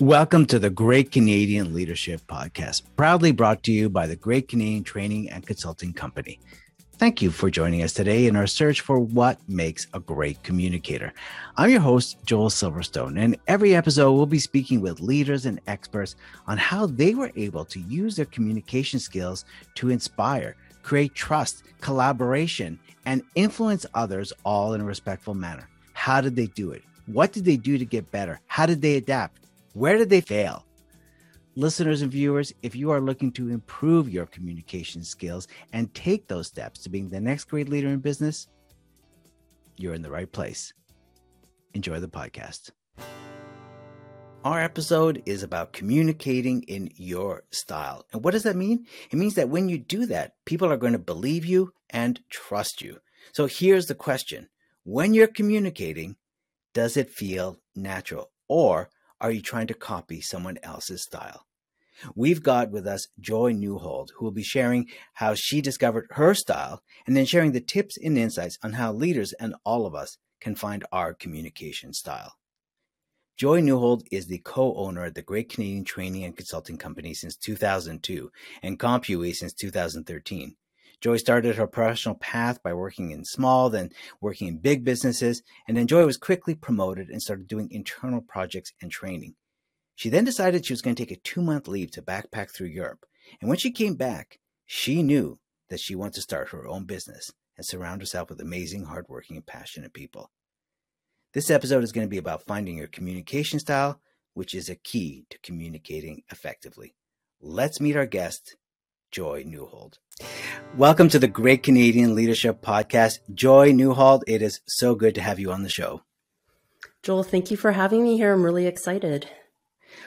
Welcome to the Great Canadian Leadership Podcast, proudly brought to you by the Great Canadian Training and Consulting Company. Thank you for joining us today in our search for what makes a great communicator. I'm your host, Joel Silverstone, and every episode we'll be speaking with leaders and experts on how they were able to use their communication skills to inspire, create trust, collaboration, and influence others all in a respectful manner. How did they do it? What did they do to get better? How did they adapt? Where did they fail? Listeners and viewers, if you are looking to improve your communication skills and take those steps to being the next great leader in business, you're in the right place. Enjoy the podcast. Our episode is about communicating in your style. And what does that mean? It means that when you do that, people are going to believe you and trust you. So here's the question When you're communicating, does it feel natural? Or are you trying to copy someone else's style? We've got with us Joy Neuhold, who will be sharing how she discovered her style and then sharing the tips and insights on how leaders and all of us can find our communication style. Joy Neuhold is the co-owner of the Great Canadian Training and Consulting Company since 2002 and CompuEase since 2013. Joy started her professional path by working in small, then working in big businesses, and then Joy was quickly promoted and started doing internal projects and training. She then decided she was going to take a two month leave to backpack through Europe. And when she came back, she knew that she wanted to start her own business and surround herself with amazing, hardworking, and passionate people. This episode is going to be about finding your communication style, which is a key to communicating effectively. Let's meet our guest, Joy Neuhold. Welcome to the Great Canadian Leadership Podcast. Joy Neuhold, it is so good to have you on the show. Joel, thank you for having me here. I'm really excited.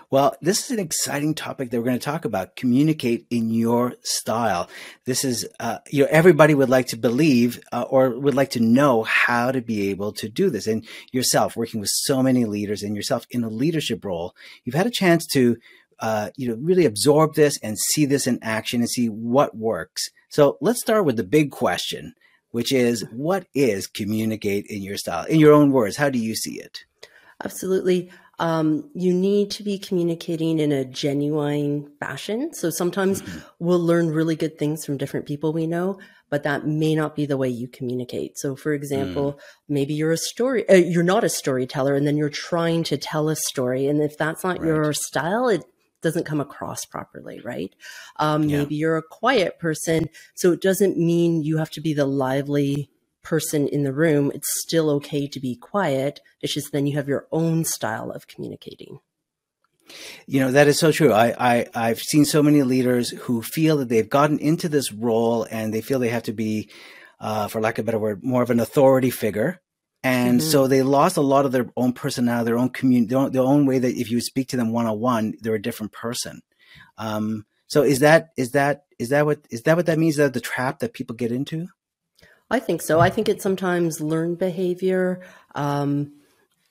Well, this is an exciting topic that we're going to talk about. Communicate in your style. This is, uh, you know, everybody would like to believe uh, or would like to know how to be able to do this. And yourself, working with so many leaders and yourself in a leadership role, you've had a chance to uh, you know, really absorb this and see this in action and see what works. So let's start with the big question, which is what is communicate in your style? In your own words, how do you see it? Absolutely. Um, you need to be communicating in a genuine fashion. So sometimes mm-hmm. we'll learn really good things from different people we know, but that may not be the way you communicate. So, for example, mm. maybe you're a story, uh, you're not a storyteller, and then you're trying to tell a story, and if that's not right. your style, it doesn't come across properly, right? Um, yeah. Maybe you're a quiet person, so it doesn't mean you have to be the lively person in the room. It's still okay to be quiet. It's just then you have your own style of communicating. You know that is so true. I, I I've seen so many leaders who feel that they've gotten into this role and they feel they have to be, uh, for lack of a better word, more of an authority figure and mm-hmm. so they lost a lot of their own personality, their own community, their, their own, way that if you speak to them one on one, they're a different person. Um, so is that is that is that what is that what that means? Is that the trap that people get into? I think so. I think it's sometimes learned behavior. Um,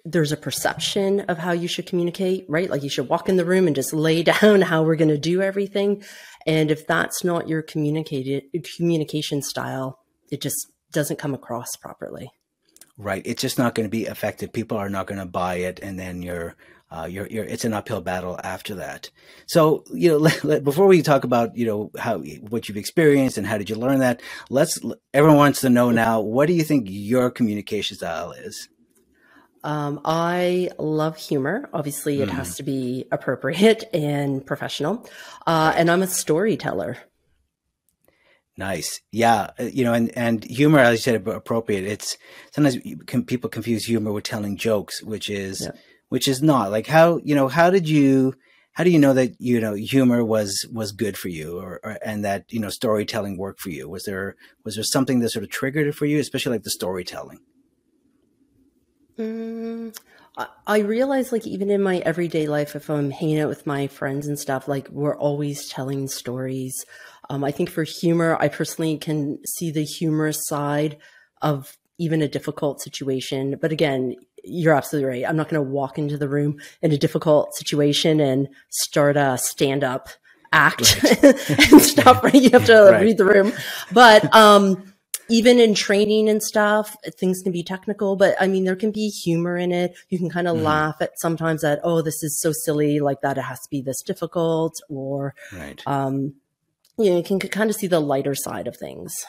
there's a perception of how you should communicate, right? Like you should walk in the room and just lay down how we're going to do everything. And if that's not your communicated communication style, it just doesn't come across properly. Right. It's just not going to be effective. People are not going to buy it. And then you're, uh, you're, you're, it's an uphill battle after that. So, you know, let, let, before we talk about, you know, how, what you've experienced and how did you learn that, let's, everyone wants to know now, what do you think your communication style is? Um, I love humor. Obviously, it mm. has to be appropriate and professional. Uh, and I'm a storyteller. Nice. Yeah. Uh, you know, and, and humor, as you said, appropriate. It's sometimes people confuse humor with telling jokes, which is, yeah. which is not like how, you know, how did you, how do you know that, you know, humor was, was good for you or, or and that, you know, storytelling worked for you? Was there, was there something that sort of triggered it for you, especially like the storytelling? Mm, I realize like even in my everyday life, if I'm hanging out with my friends and stuff, like we're always telling stories. Um, I think for humor, I personally can see the humorous side of even a difficult situation. But again, you're absolutely right. I'm not going to walk into the room in a difficult situation and start a stand up act right. and stuff, right? You have to right. read the room. But, um, even in training and stuff, things can be technical, but I mean, there can be humor in it. You can kind of mm-hmm. laugh at sometimes that, oh, this is so silly, like that it has to be this difficult, or, right. um, you know, you can kind of see the lighter side of things.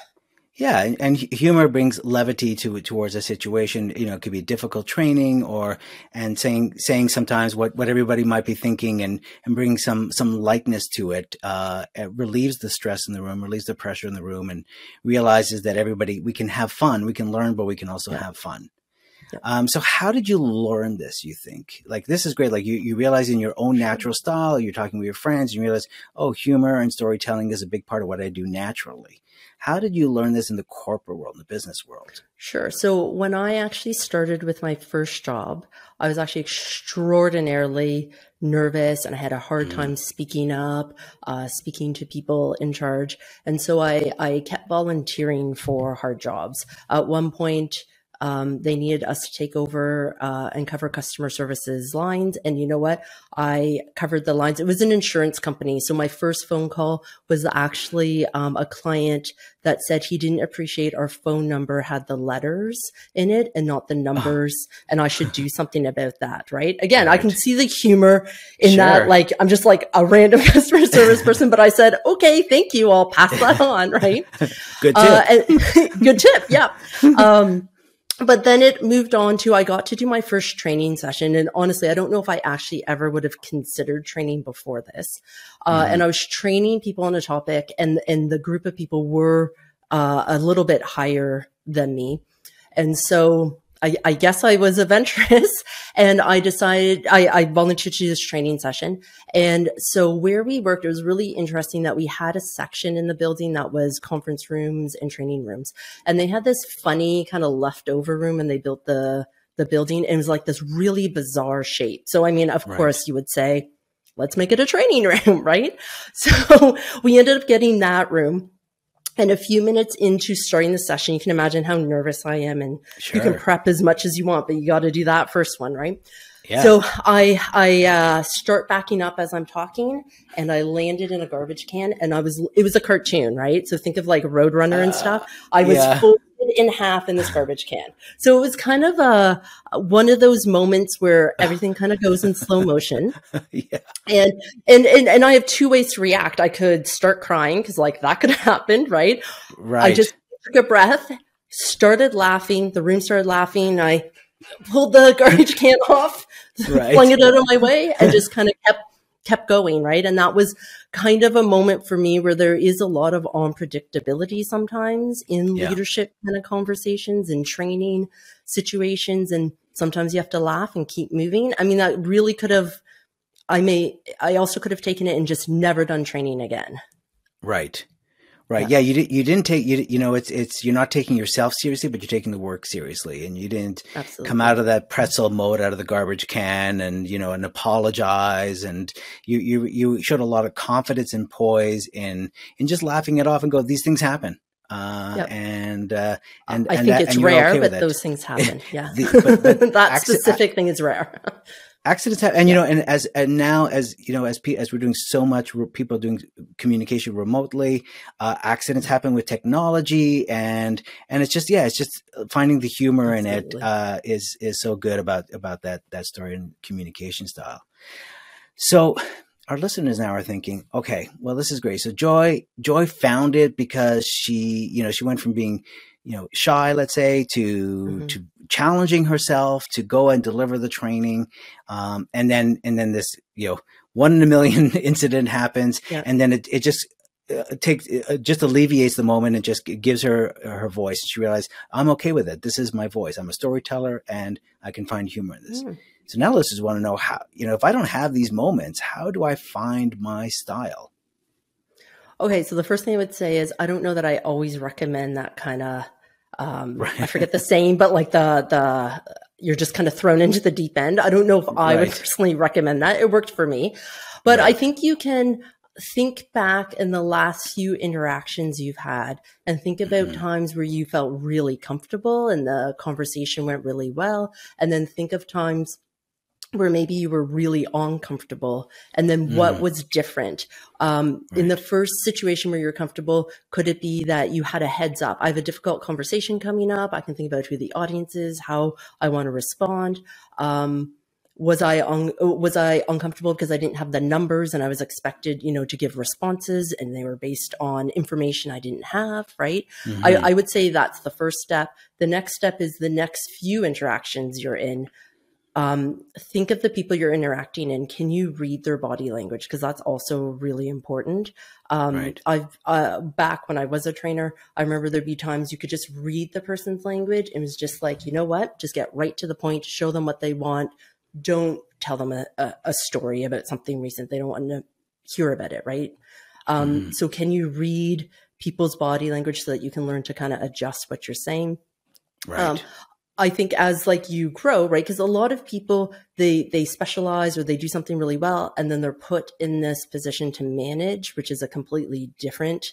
Yeah, and, and, humor brings levity to towards a situation. You know, it could be difficult training, or and saying saying sometimes what, what everybody might be thinking, and and bring some some lightness to it. Uh, it relieves the stress in the room, relieves the pressure in the room, and realizes that everybody we can have fun, we can learn, but we can also yeah. have fun. Um, so how did you learn this, you think? Like, this is great. Like you, you realize in your own natural style, you're talking with your friends, and you realize, oh, humor and storytelling is a big part of what I do naturally. How did you learn this in the corporate world, in the business world? Sure. So when I actually started with my first job, I was actually extraordinarily nervous and I had a hard mm. time speaking up, uh, speaking to people in charge. And so I, I kept volunteering for hard jobs. At one point, um, they needed us to take over uh, and cover customer services lines. And you know what? I covered the lines. It was an insurance company. So my first phone call was actually um, a client that said he didn't appreciate our phone number had the letters in it and not the numbers. Oh. And I should do something about that. Right. Again, right. I can see the humor in sure. that. Like, I'm just like a random customer service person, but I said, okay, thank you. I'll pass that on. Right. good tip. Uh, and, good tip. Yeah. Um, but then it moved on to I got to do my first training session. And honestly, I don't know if I actually ever would have considered training before this. Uh, mm-hmm. And I was training people on a topic, and, and the group of people were uh, a little bit higher than me. And so I, I, guess I was adventurous and I decided I, I, volunteered to this training session. And so where we worked, it was really interesting that we had a section in the building that was conference rooms and training rooms. And they had this funny kind of leftover room and they built the, the building and it was like this really bizarre shape. So, I mean, of right. course you would say, let's make it a training room, right? So we ended up getting that room and a few minutes into starting the session, you can imagine how nervous I am. And sure. you can prep as much as you want, but you got to do that first one, right? Yeah. So I I uh, start backing up as I'm talking, and I landed in a garbage can, and I was it was a cartoon, right? So think of like Roadrunner uh, and stuff. I was yeah. full in half in this garbage can. So it was kind of a one of those moments where everything kind of goes in slow motion. yeah. And, and and and I have two ways to react. I could start crying because like that could happen, right? Right. I just took a breath, started laughing. The room started laughing. I pulled the garbage can off, right. flung it out of my way, and just kind of kept kept going, right? And that was kind of a moment for me where there is a lot of unpredictability sometimes in yeah. leadership kind of conversations and training situations. And sometimes you have to laugh and keep moving. I mean, that really could have, I may, I also could have taken it and just never done training again. Right. Right. Yeah. yeah. you you didn't take you you know it's it's you're not taking yourself seriously, but you're taking the work seriously, and you didn't Absolutely. come out of that pretzel mode out of the garbage can, and you know, and apologize, and you you you showed a lot of confidence and poise in in just laughing it off and go, these things happen. Uh, yep. and uh, and I and think that, it's rare, okay but those things happen. Yeah, the, but, but that specific thing is rare accidents happen and you know and as and now as you know as as we're doing so much people doing communication remotely uh, accidents happen with technology and and it's just yeah it's just finding the humor Absolutely. in it uh, is is so good about about that that story and communication style. So our listeners now are thinking okay well this is great. So joy joy found it because she you know she went from being you know shy let's say to mm-hmm. to challenging herself to go and deliver the training um, and then and then this you know one in a million incident happens yeah. and then it, it just uh, takes uh, just alleviates the moment and just gives her her voice she realizes i'm okay with it this is my voice i'm a storyteller and i can find humor in this mm. so now listeners want to know how you know if i don't have these moments how do i find my style Okay, so the first thing I would say is I don't know that I always recommend that kind of um, right. I forget the saying, but like the the you're just kind of thrown into the deep end. I don't know if I right. would personally recommend that. It worked for me, but right. I think you can think back in the last few interactions you've had and think about mm-hmm. times where you felt really comfortable and the conversation went really well, and then think of times where maybe you were really uncomfortable and then what mm. was different um, right. in the first situation where you're comfortable could it be that you had a heads up i have a difficult conversation coming up i can think about who the audience is how i want to respond um, was I un- was I uncomfortable because I didn't have the numbers and I was expected, you know, to give responses and they were based on information I didn't have, right? Mm-hmm. I, I would say that's the first step. The next step is the next few interactions you're in. Um, think of the people you're interacting in. Can you read their body language? Because that's also really important. Um, right. I've uh, back when I was a trainer, I remember there'd be times you could just read the person's language and it was just like, you know what, just get right to the point, show them what they want, don't tell them a, a, story about something recent. They don't want to hear about it, right? Um, mm. So, can you read people's body language so that you can learn to kind of adjust what you're saying? Right. Um, I think as like you grow, right? Because a lot of people they they specialize or they do something really well, and then they're put in this position to manage, which is a completely different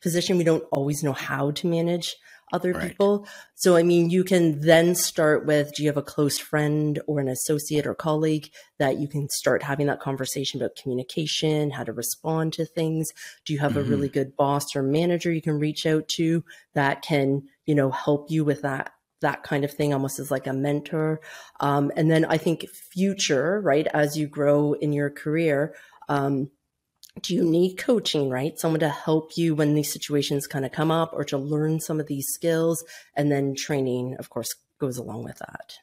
position. We don't always know how to manage other right. people. So, I mean, you can then start with do you have a close friend or an associate or colleague that you can start having that conversation about communication, how to respond to things? Do you have mm-hmm. a really mm-hmm. good boss or manager you can reach out to that can, you know, help you with that? That kind of thing almost as like a mentor um, and then i think future right as you grow in your career um, do you need coaching, right? Someone to help you when these situations kind of come up or to learn some of these skills. And then training, of course, goes along with that.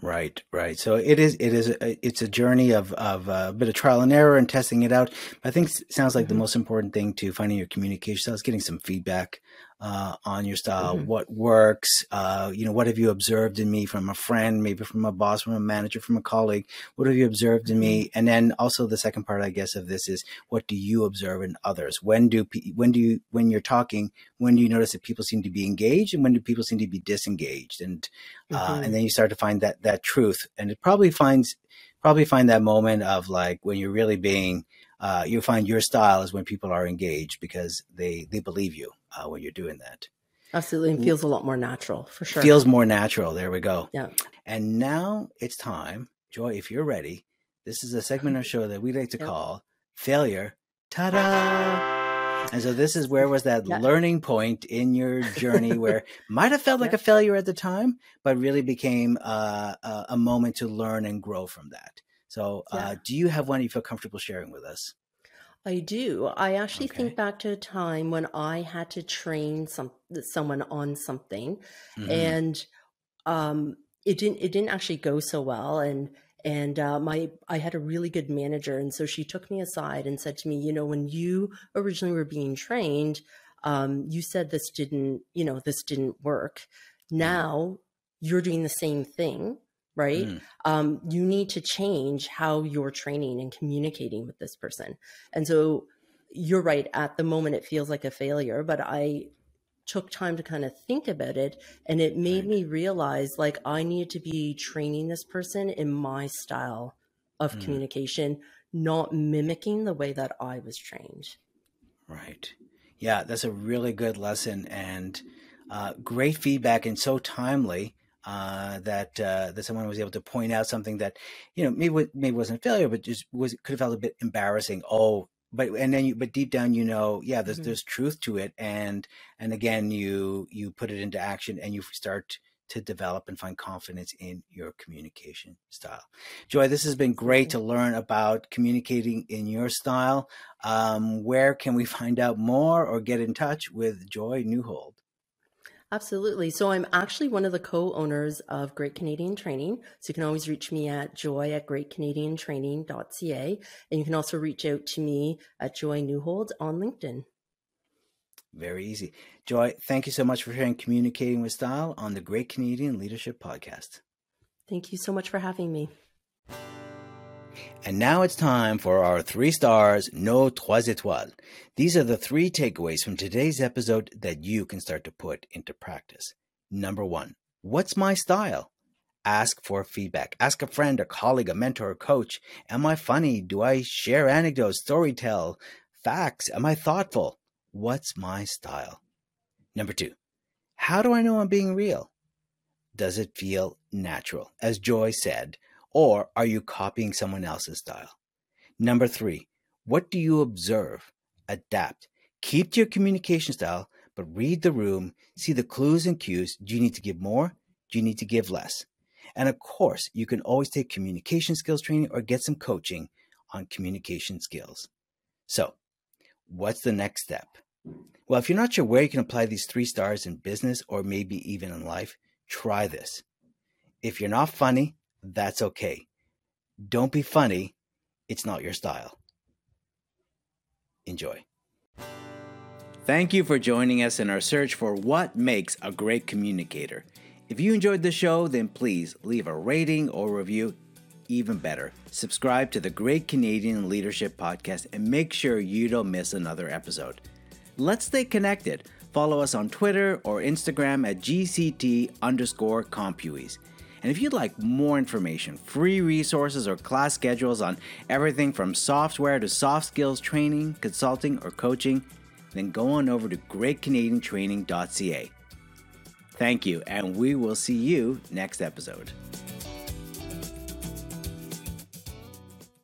Right, right. So it is, it is, a, it's a journey of, of a bit of trial and error and testing it out. I think it sounds like mm-hmm. the most important thing to finding your communication style is getting some feedback uh, on your style, mm-hmm. what works, uh, you know, what have you observed in me from a friend, maybe from a boss, from a manager, from a colleague, what have you observed in me? Mm-hmm. And then also the second part, I guess, of this is what do you observe in others? When do, when do you, when you're talking, when do you notice that people seem to be engaged and when do people seem to be disengaged? And, uh, mm-hmm. and then you start to find that, that truth and it probably finds, probably find that moment of like when you're really being, uh, you'll find your style is when people are engaged because they they believe you uh, when you're doing that. Absolutely, and feels a lot more natural for sure. Feels more natural. There we go. Yeah. And now it's time, Joy. If you're ready, this is a segment of show that we like to call failure. Ta-da! And so this is where was that yeah. learning point in your journey where might have felt like yeah. a failure at the time, but really became uh, a, a moment to learn and grow from that. So, uh, do you have one you feel comfortable sharing with us? I do. I actually okay. think back to a time when I had to train some someone on something, mm-hmm. and um, it didn't it didn't actually go so well. And and uh, my I had a really good manager, and so she took me aside and said to me, you know, when you originally were being trained, um, you said this didn't, you know, this didn't work. Mm-hmm. Now you're doing the same thing right? Mm. Um, you need to change how you're training and communicating with this person. And so you're right. At the moment, it feels like a failure, but I took time to kind of think about it and it made right. me realize like I needed to be training this person in my style of mm. communication, not mimicking the way that I was trained. Right. Yeah, that's a really good lesson and uh, great feedback and so timely uh, that uh, that someone was able to point out something that you know maybe maybe wasn't a failure, but just was could have felt a bit embarrassing. Oh, but and then you but deep down you know yeah there's mm-hmm. there's truth to it and and again you you put it into action and you start to develop and find confidence in your communication style. Joy, this has been great to learn about communicating in your style. Um, where can we find out more or get in touch with Joy Neuhold? Absolutely. So I'm actually one of the co-owners of Great Canadian Training. So you can always reach me at joy at greatcanadiantraining.ca. And you can also reach out to me at Joy Neuhold on LinkedIn. Very easy. Joy, thank you so much for sharing Communicating with Style on the Great Canadian Leadership Podcast. Thank you so much for having me. And now it's time for our three stars, no trois étoiles. These are the three takeaways from today's episode that you can start to put into practice. Number one, what's my style? Ask for feedback. Ask a friend, a colleague, a mentor, a coach. Am I funny? Do I share anecdotes, storytell, facts? Am I thoughtful? What's my style? Number two, how do I know I'm being real? Does it feel natural? As Joy said, Or are you copying someone else's style? Number three, what do you observe? Adapt. Keep to your communication style, but read the room, see the clues and cues. Do you need to give more? Do you need to give less? And of course, you can always take communication skills training or get some coaching on communication skills. So, what's the next step? Well, if you're not sure where you can apply these three stars in business or maybe even in life, try this. If you're not funny, that's okay. Don't be funny, it's not your style. Enjoy. Thank you for joining us in our search for what makes a great communicator. If you enjoyed the show, then please leave a rating or review. Even better, subscribe to the Great Canadian Leadership Podcast and make sure you don't miss another episode. Let's stay connected. Follow us on Twitter or Instagram at GCT underscore CompuEase. And if you'd like more information, free resources, or class schedules on everything from software to soft skills training, consulting, or coaching, then go on over to greatcanadiantraining.ca. Thank you, and we will see you next episode.